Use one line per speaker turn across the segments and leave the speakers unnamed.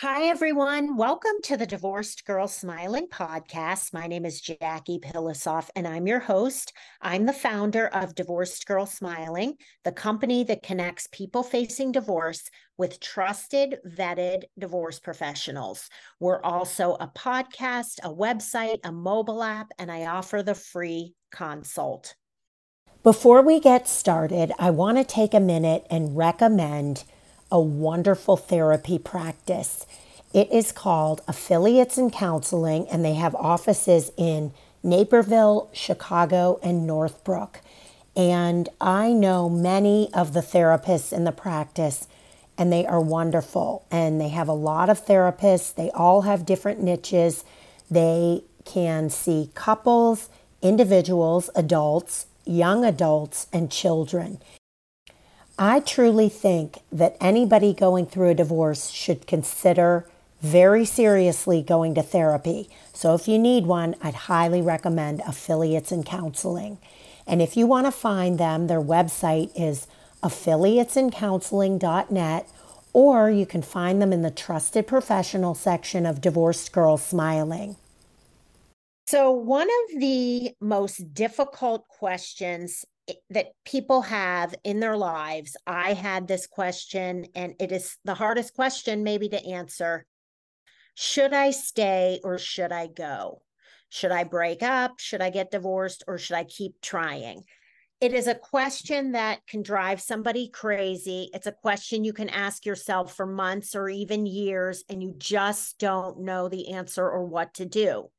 Hi, everyone. Welcome to the Divorced Girl Smiling podcast. My name is Jackie Pilosoff, and I'm your host. I'm the founder of Divorced Girl Smiling, the company that connects people facing divorce with trusted, vetted divorce professionals. We're also a podcast, a website, a mobile app, and I offer the free consult. Before we get started, I want to take a minute and recommend a wonderful therapy practice. It is called Affiliates in Counseling, and they have offices in Naperville, Chicago, and Northbrook. And I know many of the therapists in the practice, and they are wonderful. And they have a lot of therapists, they all have different niches. They can see couples, individuals, adults, young adults, and children. I truly think that anybody going through a divorce should consider very seriously going to therapy. So if you need one, I'd highly recommend Affiliates and Counseling. And if you want to find them, their website is affiliatesincounseling.net or you can find them in the trusted professional section of Divorced Girls Smiling. So, one of the most difficult questions that people have in their lives. I had this question, and it is the hardest question, maybe, to answer. Should I stay or should I go? Should I break up? Should I get divorced or should I keep trying? It is a question that can drive somebody crazy. It's a question you can ask yourself for months or even years, and you just don't know the answer or what to do.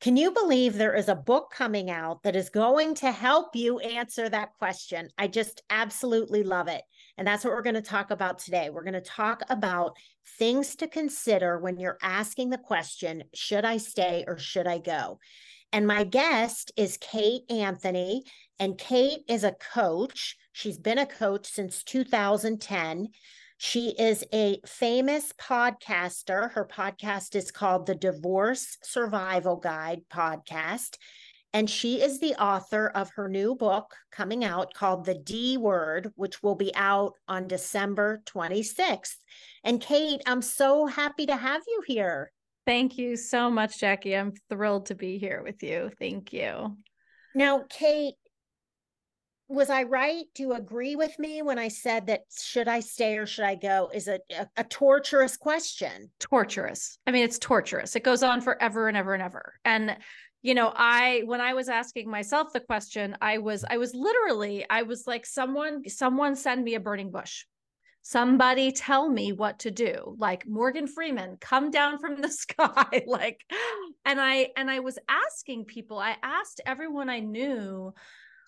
Can you believe there is a book coming out that is going to help you answer that question? I just absolutely love it. And that's what we're going to talk about today. We're going to talk about things to consider when you're asking the question should I stay or should I go? And my guest is Kate Anthony. And Kate is a coach. She's been a coach since 2010. She is a famous podcaster. Her podcast is called the Divorce Survival Guide podcast. And she is the author of her new book coming out called The D Word, which will be out on December 26th. And Kate, I'm so happy to have you here.
Thank you so much, Jackie. I'm thrilled to be here with you. Thank you.
Now, Kate, was I right? Do you agree with me when I said that should I stay or should I go is a, a, a, torturous question?
Torturous. I mean, it's torturous. It goes on forever and ever and ever. And you know, I when I was asking myself the question, I was I was literally I was like someone someone send me a burning bush. Somebody tell me what to do. Like Morgan Freeman, come down from the sky like and I and I was asking people. I asked everyone I knew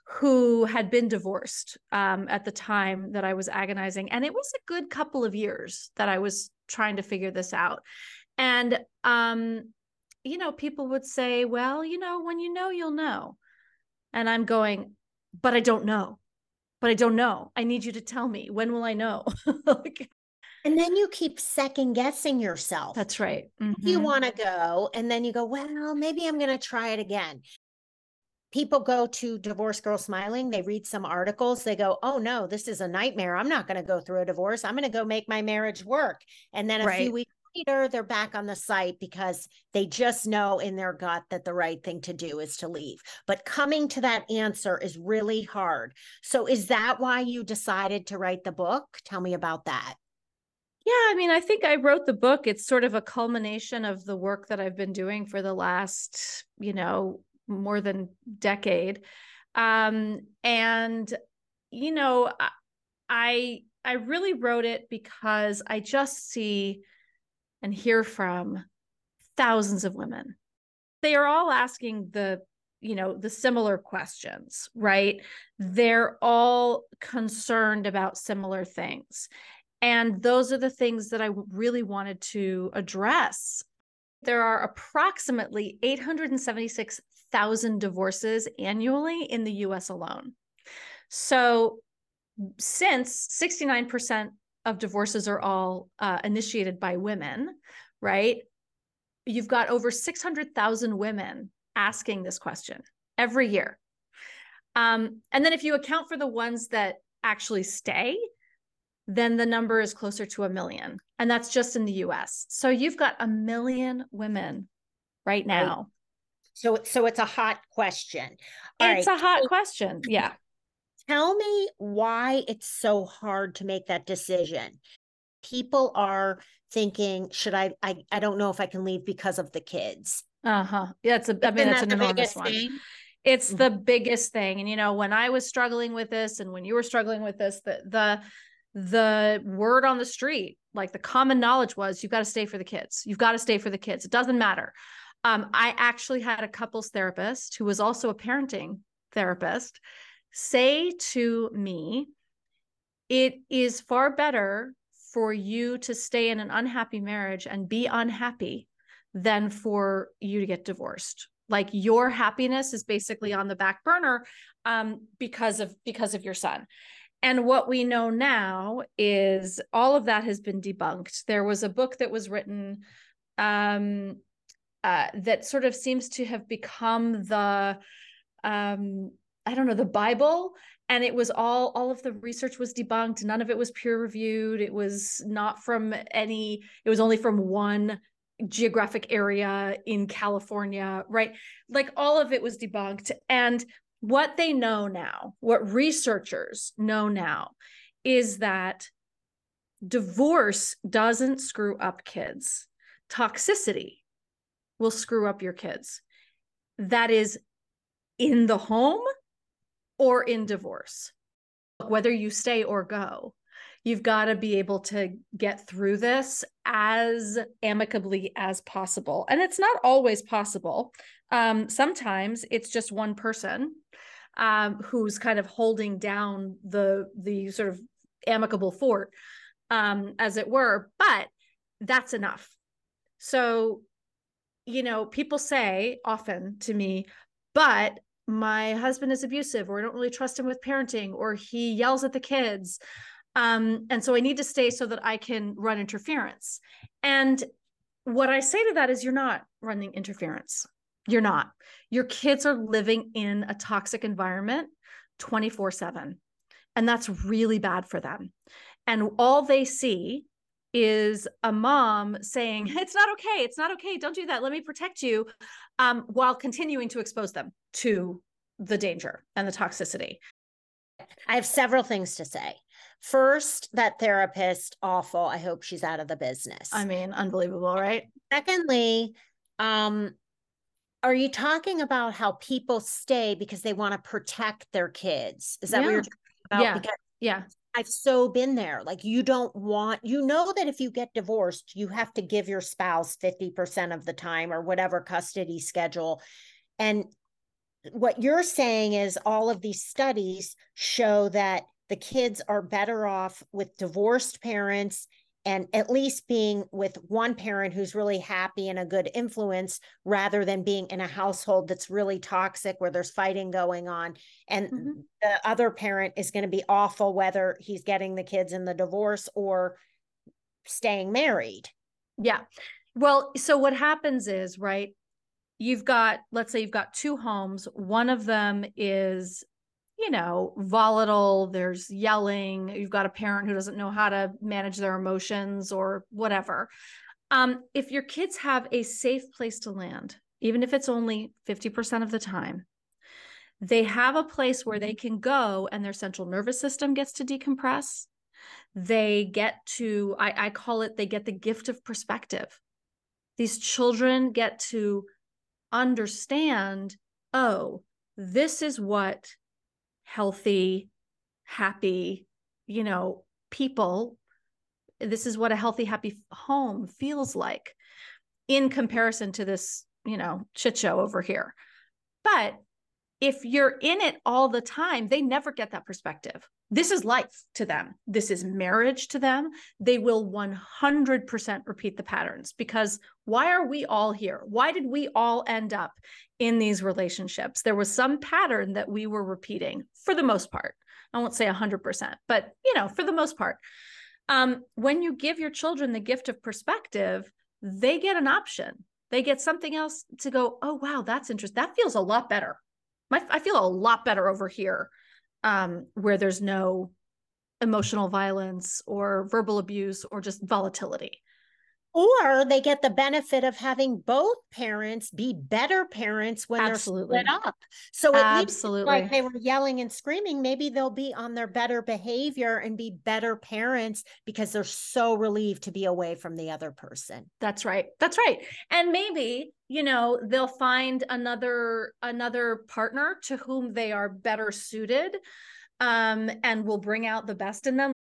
who had been divorced um, at the time that I was agonizing. And it was a good couple of years that I was trying to figure this out. And, um, you know, people would say, well, you know, when you know, you'll know. And I'm going, but I don't know. But I don't know. I need you to tell me. When will I know?
like, and then you keep second guessing yourself.
That's right.
Mm-hmm. You want to go, and then you go, well, maybe I'm going to try it again people go to divorce girl smiling they read some articles they go oh no this is a nightmare. I'm not going to go through a divorce. I'm going to go make my marriage work. And then a right. few weeks later they're back on the site because they just know in their gut that the right thing to do is to leave. But coming to that answer is really hard. So is that why you decided to write the book? Tell me about that.
Yeah, I mean, I think I wrote the book. It's sort of a culmination of the work that I've been doing for the last, you know, more than decade. Um and you know i i really wrote it because i just see and hear from thousands of women. They are all asking the you know the similar questions right? They're all concerned about similar things. And those are the things that i really wanted to address. There are approximately 876 thousand divorces annually in the US alone. So, since 69% of divorces are all uh, initiated by women, right? You've got over 600,000 women asking this question every year. Um, and then if you account for the ones that actually stay, then the number is closer to a million. And that's just in the US. So you've got a million women right now.
So so it's a hot question.
All it's right. a hot question. Yeah.
Tell me why it's so hard to make that decision. People are thinking, should I I I don't know if I can leave because of the kids.
Uh-huh. Yeah, it's a I mean it's an enormous one. Thing? It's mm-hmm. the biggest thing. And you know, when I was struggling with this and when you were struggling with this, the the the word on the street, like the common knowledge was, you've got to stay for the kids. You've got to stay for the kids. It doesn't matter. Um, I actually had a couples therapist who was also a parenting therapist say to me, it is far better for you to stay in an unhappy marriage and be unhappy than for you to get divorced like your happiness is basically on the back burner um, because of because of your son and what we know now is all of that has been debunked. There was a book that was written um, uh, that sort of seems to have become the, um, I don't know, the Bible. And it was all, all of the research was debunked. None of it was peer reviewed. It was not from any, it was only from one geographic area in California, right? Like all of it was debunked. And what they know now, what researchers know now, is that divorce doesn't screw up kids. Toxicity will screw up your kids. That is in the home or in divorce. Whether you stay or go, you've got to be able to get through this as amicably as possible. And it's not always possible. Um, sometimes it's just one person um, who's kind of holding down the the sort of amicable fort, um, as it were. But that's enough. So, you know, people say often to me, but my husband is abusive, or I don't really trust him with parenting, or he yells at the kids. Um, and so I need to stay so that I can run interference. And what I say to that is, you're not running interference. You're not. Your kids are living in a toxic environment 24 7. And that's really bad for them. And all they see is a mom saying, It's not okay. It's not okay. Don't do that. Let me protect you, um, while continuing to expose them to the danger and the toxicity.
I have several things to say. First, that therapist, awful. I hope she's out of the business.
I mean, unbelievable, right?
Secondly, um, are you talking about how people stay because they want to protect their kids? Is that yeah. what you're talking about?
Yeah. Because yeah.
I've so been there. Like you don't want, you know that if you get divorced, you have to give your spouse 50% of the time or whatever custody schedule. And what you're saying is all of these studies show that the kids are better off with divorced parents and at least being with one parent who's really happy and a good influence rather than being in a household that's really toxic where there's fighting going on. And mm-hmm. the other parent is going to be awful whether he's getting the kids in the divorce or staying married.
Yeah. Well so what happens is right you've got let's say you've got two homes one of them is you know, volatile, there's yelling, you've got a parent who doesn't know how to manage their emotions or whatever. Um, if your kids have a safe place to land, even if it's only 50% of the time, they have a place where they can go and their central nervous system gets to decompress. They get to, I, I call it, they get the gift of perspective. These children get to understand, oh, this is what healthy, happy, you know, people. This is what a healthy, happy home feels like in comparison to this, you know, shit show over here. But if you're in it all the time, they never get that perspective. This is life to them. This is marriage to them. They will 100% repeat the patterns because why are we all here? Why did we all end up in these relationships? There was some pattern that we were repeating for the most part. I won't say 100%, but you know, for the most part. Um, when you give your children the gift of perspective, they get an option. They get something else to go, oh, wow, that's interesting. That feels a lot better my I feel a lot better over here, um, where there's no emotional violence or verbal abuse or just volatility
or they get the benefit of having both parents be better parents when
Absolutely.
they're split up. So
Absolutely.
like they were yelling and screaming, maybe they'll be on their better behavior and be better parents because they're so relieved to be away from the other person.
That's right. That's right. And maybe, you know, they'll find another another partner to whom they are better suited um, and will bring out the best in them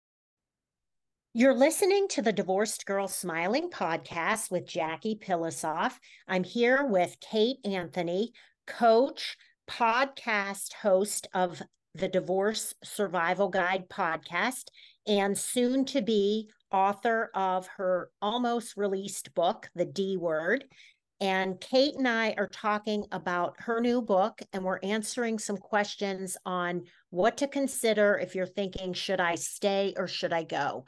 you're listening to the Divorced Girl Smiling podcast with Jackie Pilosoff. I'm here with Kate Anthony, coach, podcast host of the Divorce Survival Guide podcast, and soon to be author of her almost released book, The D Word. And Kate and I are talking about her new book, and we're answering some questions on what to consider if you're thinking, should I stay or should I go?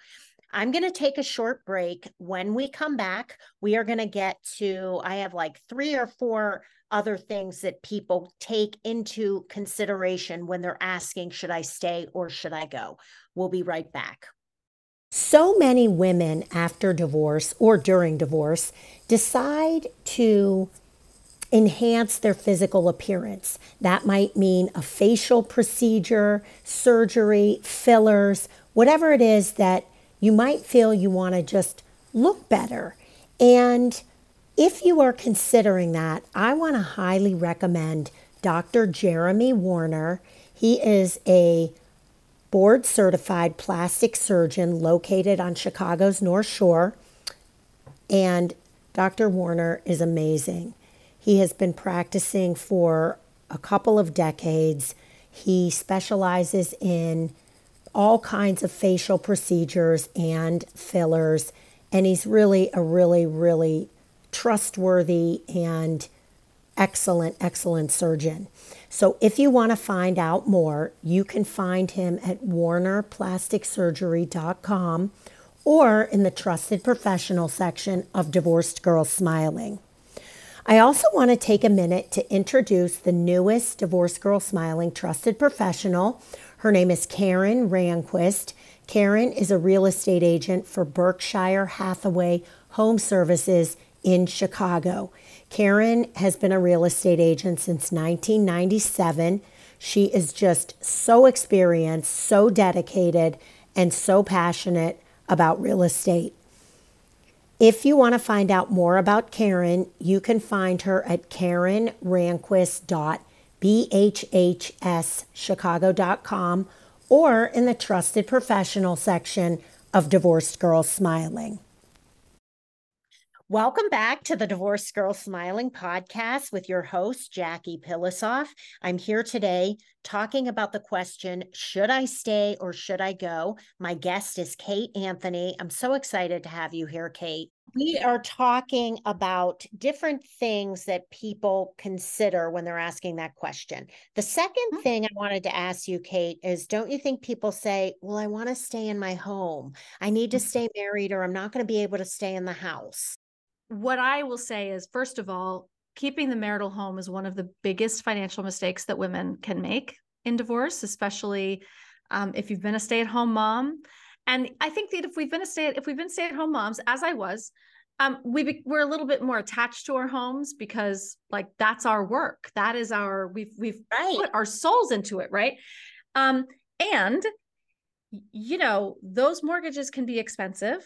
I'm going to take a short break. When we come back, we are going to get to, I have like three or four other things that people take into consideration when they're asking, should I stay or should I go? We'll be right back. So many women after divorce or during divorce decide to enhance their physical appearance. That might mean a facial procedure, surgery, fillers, whatever it is that you might feel you want to just look better. And if you are considering that, I want to highly recommend Dr. Jeremy Warner. He is a board certified plastic surgeon located on Chicago's North Shore. And Dr. Warner is amazing. He has been practicing for a couple of decades. He specializes in all kinds of facial procedures and fillers. And he's really a really, really trustworthy and excellent, excellent surgeon. So if you want to find out more, you can find him at warnerplasticsurgery.com or in the trusted professional section of Divorced Girl Smiling. I also want to take a minute to introduce the newest Divorced Girl Smiling trusted professional. Her name is Karen Ranquist. Karen is a real estate agent for Berkshire Hathaway Home Services in Chicago. Karen has been a real estate agent since 1997. She is just so experienced, so dedicated, and so passionate about real estate. If you want to find out more about Karen, you can find her at karenranquist.com bhhschicago.com, or in the trusted professional section of Divorced Girls Smiling. Welcome back to the Divorced Girl Smiling podcast with your host, Jackie Pilosoff. I'm here today talking about the question Should I stay or should I go? My guest is Kate Anthony. I'm so excited to have you here, Kate. We are talking about different things that people consider when they're asking that question. The 2nd mm-hmm. thing I wanted to ask you, Kate, is don't you think people say, Well, I want to stay in my home, I need to mm-hmm. stay married, or I'm not going to be able to stay in the house?
what I will say is, first of all, keeping the marital home is one of the biggest financial mistakes that women can make in divorce, especially um, if you've been a stay-at-home mom. And I think that if we've been a stay if we've been stay-at-home moms, as I was, um, we be, we're a little bit more attached to our homes because like that's our work. That is our we've we've right. put our souls into it, right? Um, and you know those mortgages can be expensive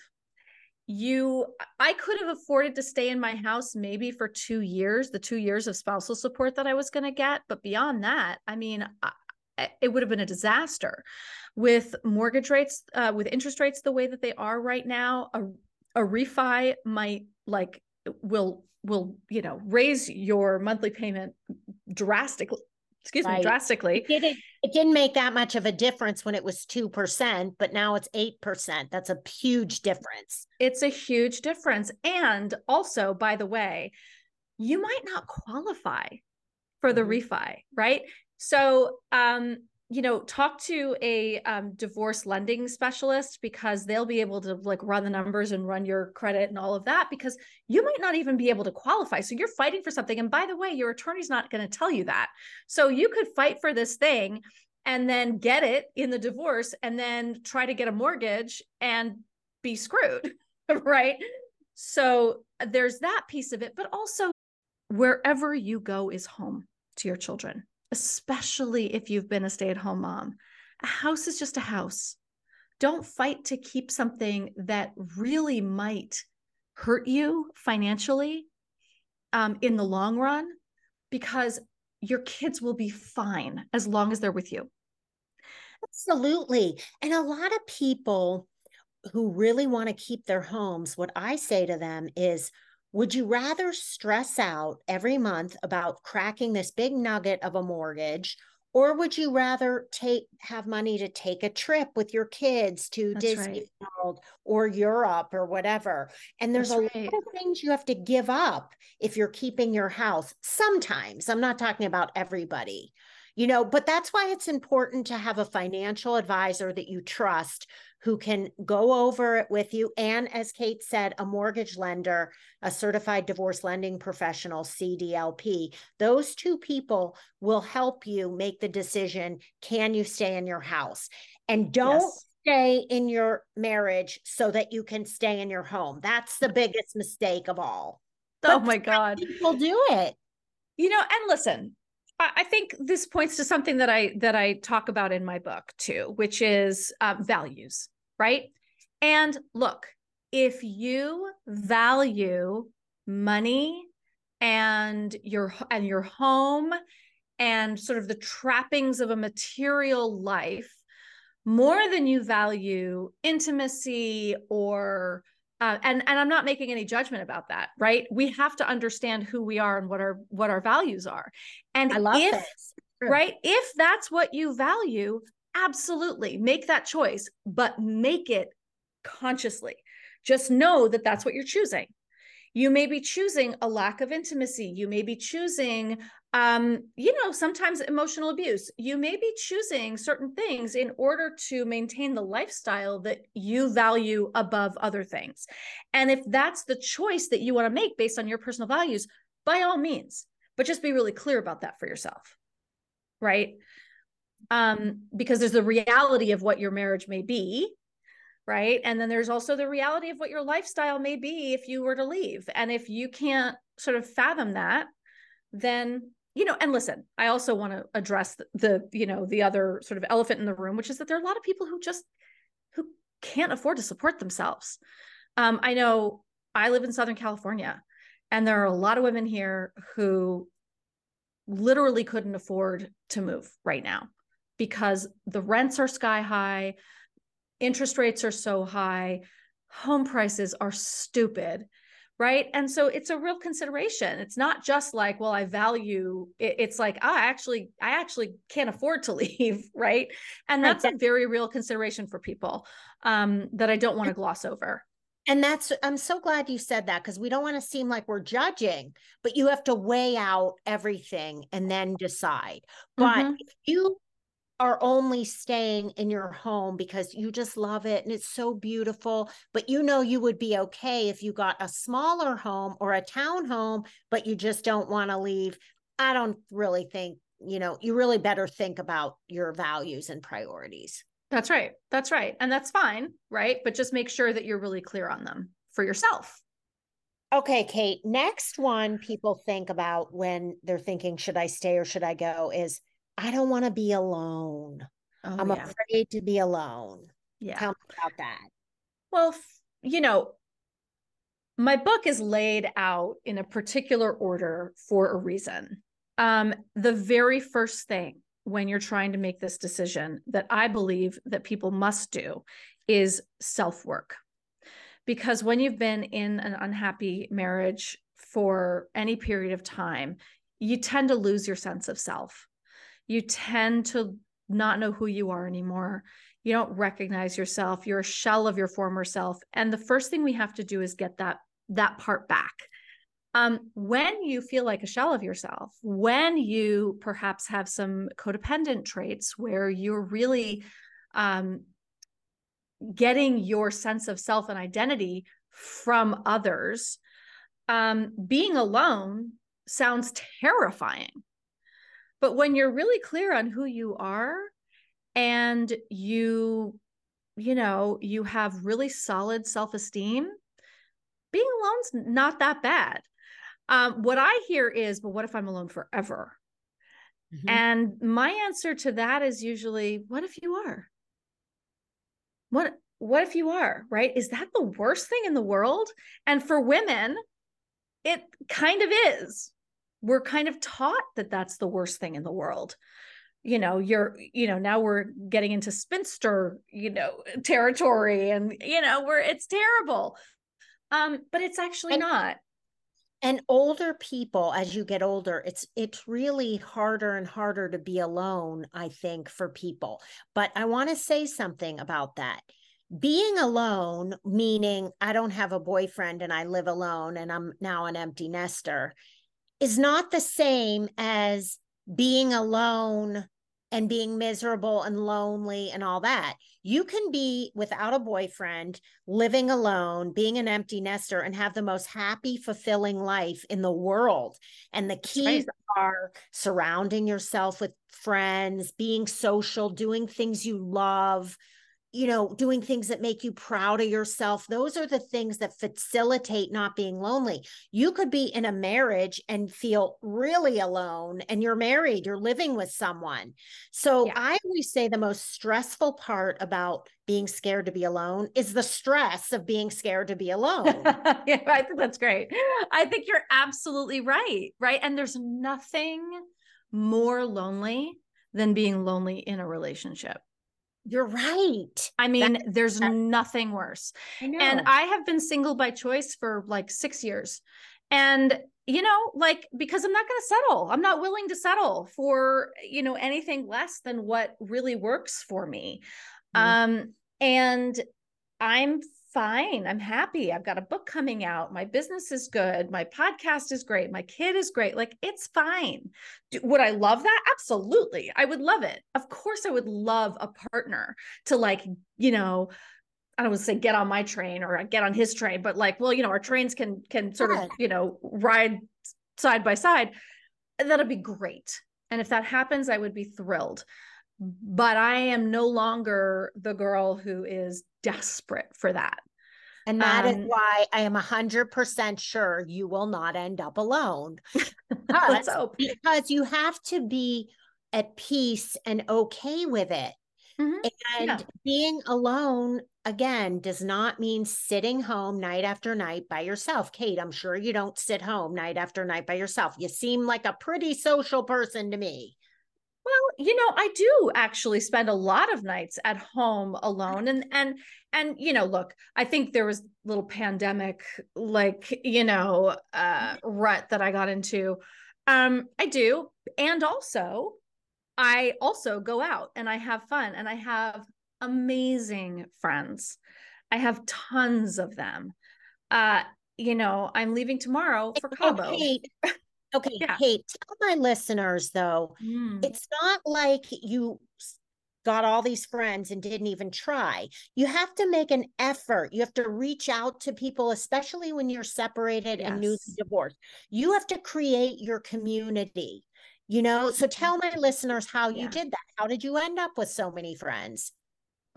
you i could have afforded to stay in my house maybe for two years the two years of spousal support that i was going to get but beyond that i mean I, it would have been a disaster. With mortgage rates uh, with interest rates the way that they are right now a, a refi might like will will you know raise your monthly payment drastically excuse right. me drastically.
It didn't, it didn't make that much of a difference when it was 2% but now it's 8% that's a huge difference.
It's a huge difference. And also by the way you might not qualify for the mm-hmm. refi right so um you know talk to a um, divorce lending specialist because they'll be able to like run the numbers and run your credit and all of that because you might not even be able to qualify. So you're fighting for something. And by the way your attorney's not going to tell you that. So you could fight for this thing and then get it in the divorce and then try to get a mortgage and be screwed, right? So there's that piece of it, but also wherever you go is home to your children, especially if you've been a stay at home mom. A house is just a house. Don't fight to keep something that really might hurt you financially um, in the long run because your kids will be fine as long as they're with you.
Absolutely. And a lot of people who really want to keep their homes, what I say to them is, would you rather stress out every month about cracking this big nugget of a mortgage or would you rather take have money to take a trip with your kids to That's Disney right. World or Europe or whatever? And there's That's a right. lot of things you have to give up if you're keeping your house. Sometimes, I'm not talking about everybody. You know, but that's why it's important to have a financial advisor that you trust who can go over it with you. And as Kate said, a mortgage lender, a certified divorce lending professional, CDLP. Those two people will help you make the decision can you stay in your house? And don't yes. stay in your marriage so that you can stay in your home. That's the biggest mistake of all.
Oh but my God.
People do it.
You know, and listen, I think this points to something that I that I talk about in my book too, which is uh, values, right? And look, if you value money and your and your home and sort of the trappings of a material life more than you value intimacy or uh, and and i'm not making any judgment about that right? We have to understand who we are and what our what our values are. And
I love
if
this.
right if that's what you value absolutely make that choice but make it consciously. Just know that that's what you're choosing you may be choosing a lack of intimacy you may be choosing um, you know, sometimes emotional abuse. You may be choosing certain things in order to maintain the lifestyle that you value above other things. And if that's the choice that you want to make based on your personal values, by all means, but just be really clear about that for yourself. Right. Um, because there's the reality of what your marriage may be, right? And then there's also the reality of what your lifestyle may be if you were to leave. And if you can't sort of fathom that, then you know and listen i also want to address the, you know the other sort of elephant in the room which is that there are a lot of people who just who can't afford to support themselves um, i know i live in southern california and there are a lot of women here who literally couldn't afford to move right now because the rents are sky high interest rates are so high home prices are stupid right? And so it's a real consideration. It's not just like well i value it, it's like oh, i actually i actually can't afford to leave right? And that's a very real consideration for people um, that i don't want to gloss over.
and that's i'm so glad you said that because we don't want to seem like we're judging but you have to weigh out everything and then decide. But mm-hmm. if you are only staying in your home because you just love it and it's so beautiful, but you know you would be okay if you got a smaller home or a town home, but you just don't want to leave. I don't really think, you know, you really better think about your values and priorities.
That's right. That's right. And that's fine, right? But just make sure that you're really clear on them for yourself.
Okay, Kate. Next one people think about when they're thinking, should I stay or should I go? Is I don't want to be alone. Oh, I'm yeah. afraid to be alone.
Yeah.
Tell me about that.
Well, you know, my book is laid out in a particular order for a reason. Um, the very first thing when you're trying to make this decision that I believe that people must do is self work. Because when you've been in an unhappy marriage for any period of time, you tend to lose your sense of self you tend to not know who you are anymore. You don't recognize yourself. You're a shell of your former self. And the first thing we have to do is get that that part back. Um, when you feel like a shell of yourself, when you perhaps have some codependent traits where you're really um, getting your sense of self and identity from others, um, being alone sounds terrifying. But when you're really clear on who you are and you you know you have really solid self-esteem being alone's not that bad. Um, what i hear is but what if i'm alone forever? Mm-hmm. and my answer to that is usually what if you are? What what if you are right? Is that the worst thing in the world? And for women it kind of is we're kind of taught that that's the worst thing in the world. You know you're you know now we're getting into spinster you know territory and you know where it's terrible. Um but it's actually and, not.
and older people as you get older it's it's really harder and harder to be alone i think for people. But i want to say something about that. Being alone meaning i don't have a boyfriend and i live alone and i'm now an empty nester is not the same as being alone and being miserable and lonely and all that. You can be without a boyfriend, living alone, being an empty nester, and have the most happy, fulfilling life in the world. And the keys right. are surrounding yourself with friends, being social, doing things you love, you know, doing things that make you proud of yourself. Those are the things that facilitate not being lonely. You could be in a marriage and feel really alone, and you're married, you're living with someone. So yeah. I always say the most stressful part about being scared to be alone is the stress of being scared to be alone.
yeah, I think that's great. I think you're absolutely right. Right. And there's nothing more lonely than being lonely in a relationship.
You're right.
I mean, that, there's that, nothing worse. I and I have been single by choice for like six years. And, you know, like, because I'm not going to settle, I'm not willing to settle for, you know, anything less than what really works for me. Mm-hmm. Um, and I'm fine. I'm happy. I've got a book coming out. My business is good. My podcast is great. My kid is great. Like it's fine. Do, would I love that? Absolutely. I would love it. Of course, I would love a partner to like, you know, I don't want to say get on my train or uh, get on his train, but like, well, you know, our trains can can sort of, you know, ride side by side. That'd be great. And if that happens, I would be thrilled but I am no longer the girl who is desperate for that.
And that um, is why I am 100% sure you will not end up alone. Because, because you have to be at peace and okay with it. Mm-hmm. And yeah. being alone, again, does not mean sitting home night after night by yourself. Kate, I'm sure you don't sit home night after night by yourself. You seem like a pretty social person to me.
Well, you know, I do actually spend a lot of nights at home alone and and and you know, look, I think there was a little pandemic like, you know, uh rut that I got into. Um I do. And also I also go out and I have fun and I have amazing friends. I have tons of them. Uh you know, I'm leaving tomorrow for Cabo.
Okay, yeah. hey, tell my listeners though, mm. it's not like you got all these friends and didn't even try. You have to make an effort. You have to reach out to people, especially when you're separated yes. and newly divorced. You have to create your community, you know? So mm-hmm. tell my listeners how yeah. you did that. How did you end up with so many friends?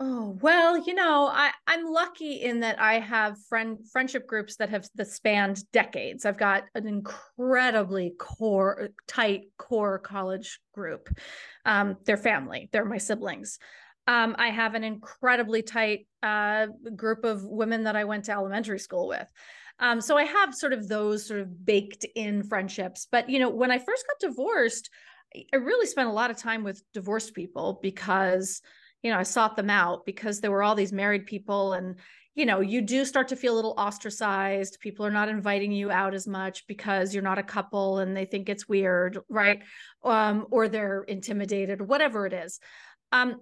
Oh, well, you know, I, I'm lucky in that I have friend friendship groups that have that spanned decades. I've got an incredibly core, tight core college group. Um, they're family, they're my siblings. Um, I have an incredibly tight uh, group of women that I went to elementary school with. Um, so I have sort of those sort of baked in friendships. But you know, when I first got divorced, I really spent a lot of time with divorced people because you know, I sought them out because there were all these married people and you know, you do start to feel a little ostracized. People are not inviting you out as much because you're not a couple and they think it's weird, right? Um, or they're intimidated, whatever it is. Um,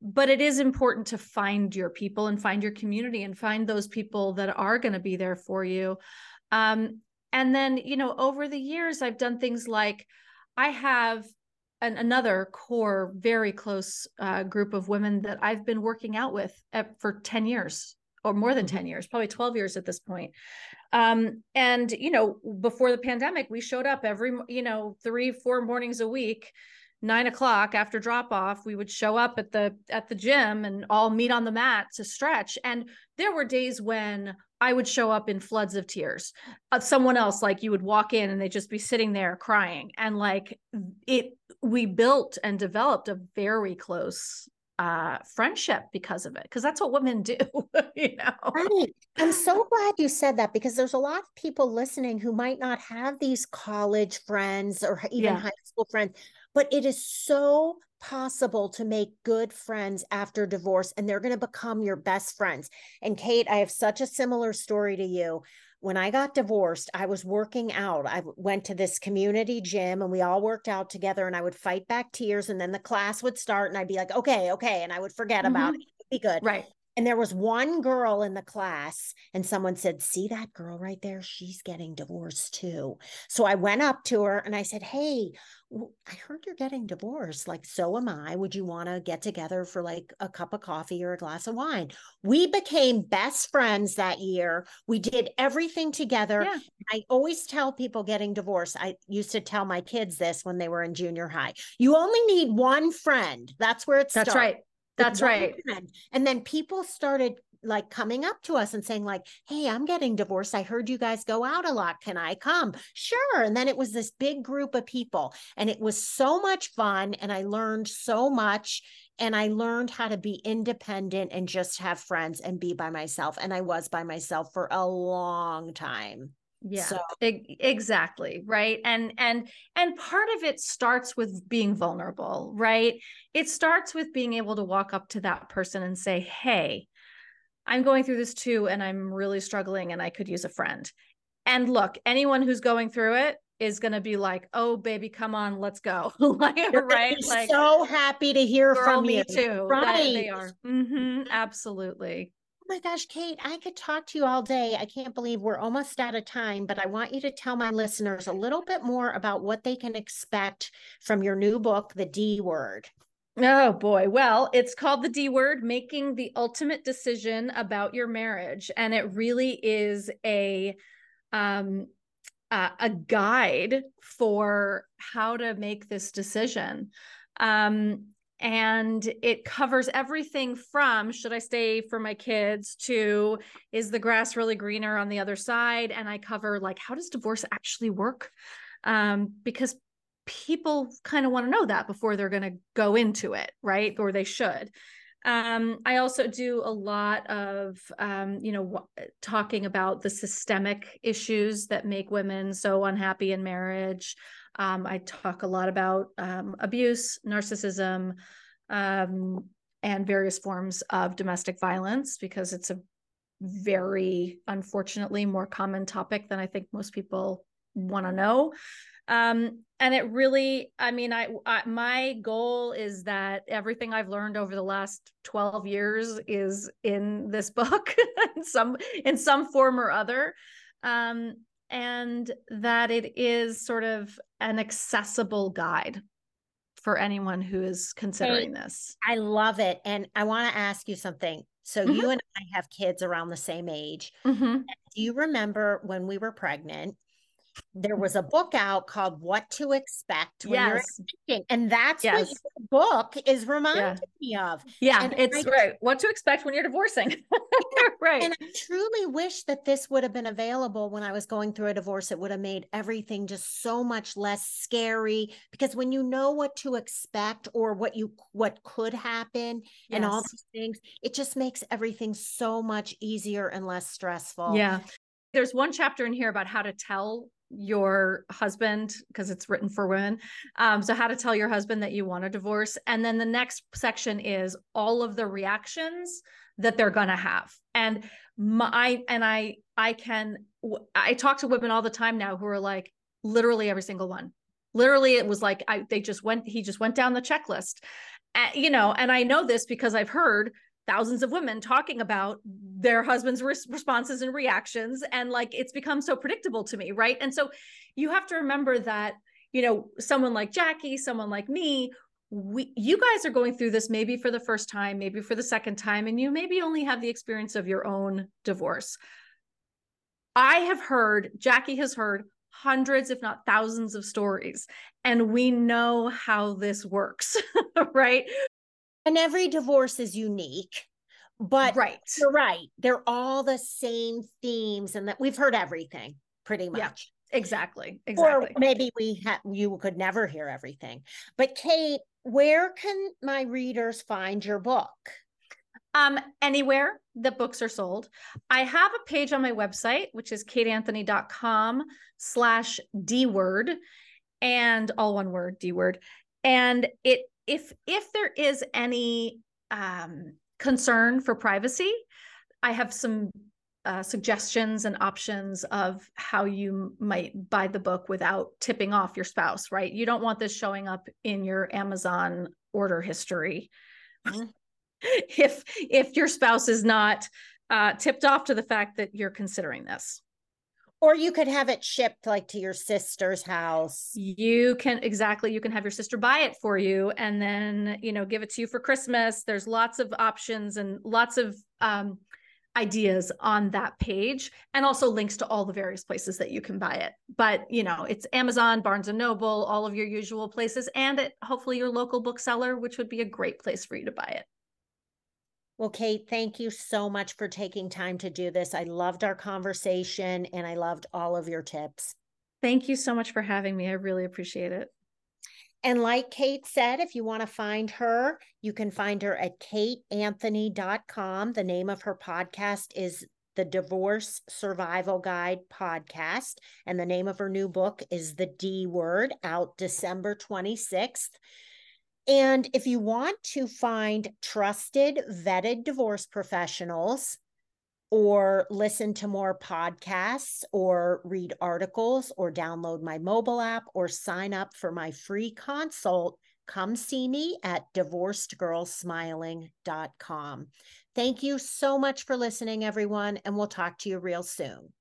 but it is important to find your people and find your community and find those people that are going to be there for you. Um, and then, you know, over the years, I've done things like I have an, another core, very close uh, group of women that I've been working out with at, for 10 years or more than mm-hmm. 10 years, probably 12 years at this point. Um, and, you know, before the pandemic, we showed up every, you know, three, four mornings a week nine o'clock after drop off we would show up at the at the gym and all meet on the mat to stretch and there were days when i would show up in floods of tears uh, someone else like you would walk in and they'd just be sitting there crying and like it we built and developed a very close uh friendship because of it because that's what women do you know?
Right. I'm so glad you said that because there's a lot of people listening who might not have these college friends or even yeah. high school friends but it is so possible to make good friends after divorce and they're going to become your best friends. And kate i have such a similar story to you when I got divorced, I was working out. I went to this community gym and we all worked out together and I would fight back tears and then the class would start and I'd be like, okay, okay. And I would forget mm-hmm. about it. It'd be good.
Right.
And there was one girl in the class, and someone said, See that girl right there? She's getting divorced too. So I went up to her and I said, Hey, I heard you're getting divorced. Like, so am I. Would you want to get together for like a cup of coffee or a glass of wine? We became best friends that year. We did everything together. Yeah. I always tell people getting divorced. I used to tell my kids this when they were in junior high. You only need one friend. That's where it's.
That's starts. right. That's right.
Friend. And then people started like coming up to us and saying like hey i'm getting divorced. I heard you guys go out a lot. Can i come? Sure. And then it was this big group of people and it was so much fun and i learned so much and i learned how to be independent and just have friends and be by myself and i was by myself for a long time
yeah so. exactly right? And and and part of it starts with being vulnerable right? It starts with being able to walk up to that person and say hey i'm going through this too and i'm really struggling and i could use a friend. And look anyone who's going through it is going to be like oh baby come on let's go. Like right? like
so happy to hear from
me
you.
too right they are. Mm-hmm, absolutely
my gosh, Kate, I could talk to you all day. I can't believe we're almost out of time, but I want you to tell my listeners a little bit more about what they can expect from your new book, The D Word.
Oh boy. Well, it's called The D Word Making the Ultimate Decision About Your Marriage. And it really is a, um, uh, a guide for how to make this decision. Um, and it covers everything from should I stay for my kids to is the grass really greener on the other side? And I cover like how does divorce actually work? Um, because people kind of want to know that before they're going to go into it, right? Or they should. Um, I also do a lot of, um, you know, w- talking about the systemic issues that make women so unhappy in marriage. Um, I talk a lot about um, abuse, narcissism, um, and various forms of domestic violence because it's a very, unfortunately, more common topic than I think most people want to know. Um, and it really, I mean, I, I my goal is that everything I've learned over the last 12 years is in this book in some in some form or other. Um, and that it is sort of an accessible guide for anyone who is considering hey, this.
I love it. And I want to ask you something. So mm-hmm. you and I have kids around the same age. Mm-hmm. Do you remember when we were pregnant there was a book out called What to Expect When yes. You're Expecting. And that's yes. what your book is reminding
yeah.
me of.
Yeah, and it's I, right. What to expect when you're divorcing. right.
And I truly wish that this would have been available when I was going through a divorce. It would have made everything just so much less scary because when you know what to expect or what you what could happen yes. and all these things, it just makes everything so much easier and less stressful.
Yeah. There's one chapter in here about how to tell your husband because it's written for women um, so how to tell your husband that you want a divorce. And then the next section is all of the reactions that they're going to have. And my and i i can i talk to women all the time now who are like literally every single one. Literally it was like i they just went he just went down the checklist. Uh, you know and i know this because i've heard thousands of women talking about their husband's responses and reactions and like it's become so predictable to me right and so you have to remember that you know someone like jackie someone like me we you guys are going through this maybe for the first time maybe for the second time and you maybe only have the experience of your own divorce i have heard jackie has heard hundreds, if not thousands of stories, and we know how this works, right?
And every divorce is unique. But
right.
you're right. They're all the same themes, and that we've heard everything pretty much.
Yeah, exactly. Exactly.
Or maybe we have you could never hear everything. But Kate, where can my readers find your book?
Um, anywhere that books are sold. I have a page on my website, which is kateanthony.com slash D word and all one word, D word. And it if if there is any um concern for privacy, I have some uh, suggestions and options of how you might buy the book without tipping off your spouse, right? You don't want this showing up in your Amazon order history. Mm-hmm. if if your spouse is not uh, tipped off to the fact that you're considering this.
Or you could have it shipped like to your sister's house.
You can exactly, you can have your sister buy it for you and then, you know, give it to you for Christmas. There's lots of options and lots of um, ideas on that page and also links to all the various places that you can buy it. But, you know, it's Amazon, Barnes and Noble, all of your usual places and hopefully your local bookseller, which would be a great place for you to buy it.
Well, Kate, thank you so much for taking time to do this. I loved our conversation and I loved all of your tips.
Thank you so much for having me. I really appreciate it.
And like Kate said, if you want to find her, you can find her at kateanthony.com. The name of her podcast is the Divorce Survival Guide podcast. And the name of her new book is The D Word, out December 26th. And if you want to find trusted, vetted divorce professionals, or listen to more podcasts, or read articles, or download my mobile app, or sign up for my free consult, come see me at divorcedgirlsmiling.com. Thank you so much for listening, everyone, and we'll talk to you real soon.